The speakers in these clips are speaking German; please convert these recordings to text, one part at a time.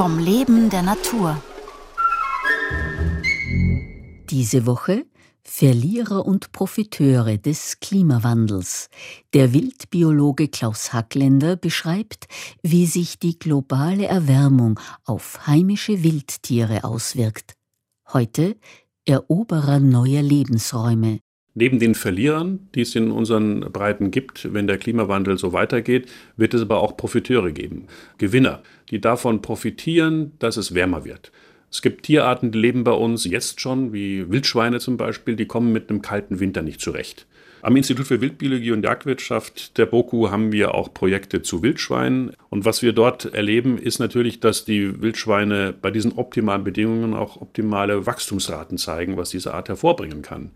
Vom Leben der Natur. Diese Woche Verlierer und Profiteure des Klimawandels. Der Wildbiologe Klaus Hackländer beschreibt, wie sich die globale Erwärmung auf heimische Wildtiere auswirkt. Heute Eroberer neuer Lebensräume. Neben den Verlierern, die es in unseren Breiten gibt, wenn der Klimawandel so weitergeht, wird es aber auch Profiteure geben. Gewinner, die davon profitieren, dass es wärmer wird. Es gibt Tierarten, die leben bei uns jetzt schon, wie Wildschweine zum Beispiel, die kommen mit einem kalten Winter nicht zurecht. Am Institut für Wildbiologie und Jagdwirtschaft der BOKU haben wir auch Projekte zu Wildschweinen. Und was wir dort erleben, ist natürlich, dass die Wildschweine bei diesen optimalen Bedingungen auch optimale Wachstumsraten zeigen, was diese Art hervorbringen kann.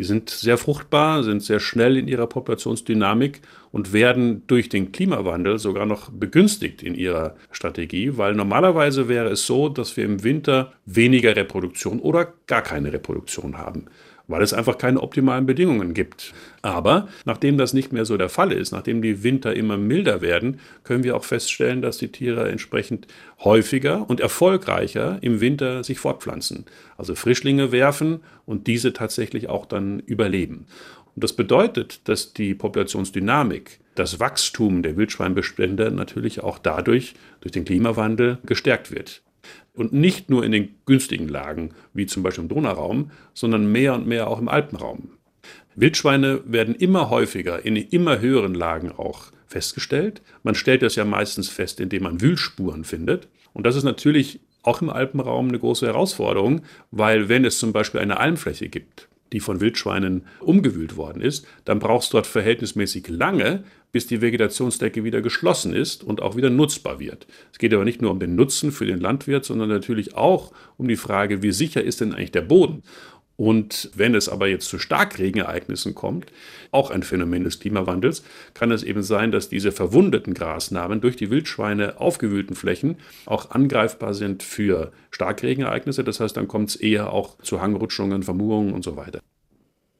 Die sind sehr fruchtbar, sind sehr schnell in ihrer Populationsdynamik und werden durch den Klimawandel sogar noch begünstigt in ihrer Strategie, weil normalerweise wäre es so, dass wir im Winter weniger Reproduktion oder gar keine Reproduktion haben weil es einfach keine optimalen Bedingungen gibt. Aber nachdem das nicht mehr so der Fall ist, nachdem die Winter immer milder werden, können wir auch feststellen, dass die Tiere entsprechend häufiger und erfolgreicher im Winter sich fortpflanzen. Also Frischlinge werfen und diese tatsächlich auch dann überleben. Und das bedeutet, dass die Populationsdynamik, das Wachstum der Wildschweinbestände natürlich auch dadurch, durch den Klimawandel, gestärkt wird. Und nicht nur in den günstigen Lagen, wie zum Beispiel im Donauraum, sondern mehr und mehr auch im Alpenraum. Wildschweine werden immer häufiger in immer höheren Lagen auch festgestellt. Man stellt das ja meistens fest, indem man Wühlspuren findet. Und das ist natürlich auch im Alpenraum eine große Herausforderung, weil wenn es zum Beispiel eine Almfläche gibt, die von Wildschweinen umgewühlt worden ist, dann braucht es dort verhältnismäßig lange, bis die Vegetationsdecke wieder geschlossen ist und auch wieder nutzbar wird. Es geht aber nicht nur um den Nutzen für den Landwirt, sondern natürlich auch um die Frage, wie sicher ist denn eigentlich der Boden? Und wenn es aber jetzt zu Starkregenereignissen kommt, auch ein Phänomen des Klimawandels, kann es eben sein, dass diese verwundeten Grasnarben durch die Wildschweine aufgewühlten Flächen auch angreifbar sind für Starkregenereignisse. Das heißt, dann kommt es eher auch zu Hangrutschungen, Vermurungen und so weiter.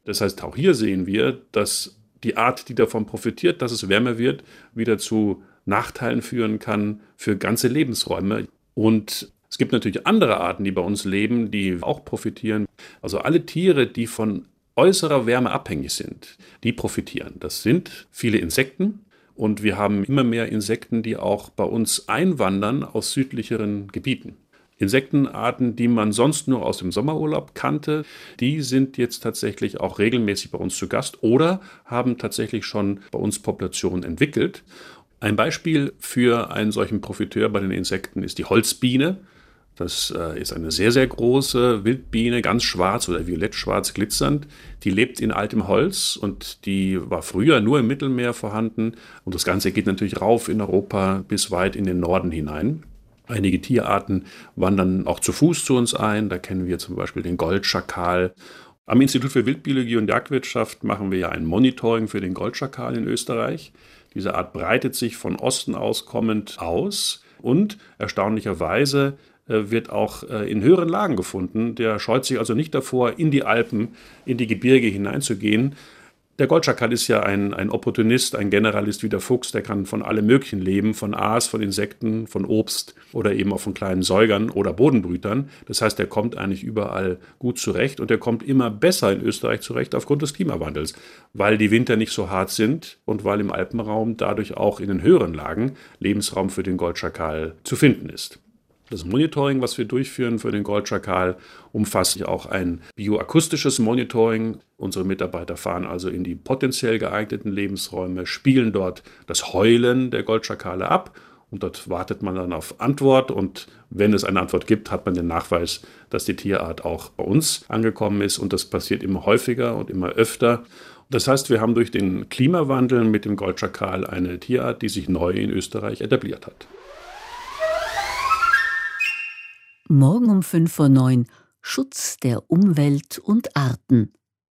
Das heißt, auch hier sehen wir, dass die Art, die davon profitiert, dass es wärmer wird, wieder zu Nachteilen führen kann für ganze Lebensräume. Und es gibt natürlich andere Arten, die bei uns leben, die auch profitieren. Also alle Tiere, die von äußerer Wärme abhängig sind, die profitieren. Das sind viele Insekten. Und wir haben immer mehr Insekten, die auch bei uns einwandern aus südlicheren Gebieten. Insektenarten, die man sonst nur aus dem Sommerurlaub kannte, die sind jetzt tatsächlich auch regelmäßig bei uns zu Gast oder haben tatsächlich schon bei uns Populationen entwickelt. Ein Beispiel für einen solchen Profiteur bei den Insekten ist die Holzbiene. Das äh, ist eine sehr, sehr große Wildbiene, ganz schwarz oder violett-schwarz glitzernd. Die lebt in altem Holz und die war früher nur im Mittelmeer vorhanden. Und das Ganze geht natürlich rauf in Europa bis weit in den Norden hinein. Einige Tierarten wandern auch zu Fuß zu uns ein. Da kennen wir zum Beispiel den Goldschakal. Am Institut für Wildbiologie und Jagdwirtschaft machen wir ja ein Monitoring für den Goldschakal in Österreich. Diese Art breitet sich von Osten aus kommend aus und erstaunlicherweise äh, wird auch äh, in höheren Lagen gefunden. Der scheut sich also nicht davor, in die Alpen, in die Gebirge hineinzugehen. Der Goldschakal ist ja ein, ein Opportunist, ein Generalist wie der Fuchs, der kann von allem Möglichen leben, von Aas, von Insekten, von Obst oder eben auch von kleinen Säugern oder Bodenbrütern. Das heißt, er kommt eigentlich überall gut zurecht und er kommt immer besser in Österreich zurecht aufgrund des Klimawandels, weil die Winter nicht so hart sind und weil im Alpenraum dadurch auch in den höheren Lagen Lebensraum für den Goldschakal zu finden ist. Das Monitoring, was wir durchführen für den Goldschakal, umfasst auch ein bioakustisches Monitoring. Unsere Mitarbeiter fahren also in die potenziell geeigneten Lebensräume, spielen dort das Heulen der Goldschakale ab und dort wartet man dann auf Antwort und wenn es eine Antwort gibt, hat man den Nachweis, dass die Tierart auch bei uns angekommen ist und das passiert immer häufiger und immer öfter. Das heißt, wir haben durch den Klimawandel mit dem Goldschakal eine Tierart, die sich neu in Österreich etabliert hat. Morgen um 5 vor 9 Schutz der Umwelt und Arten.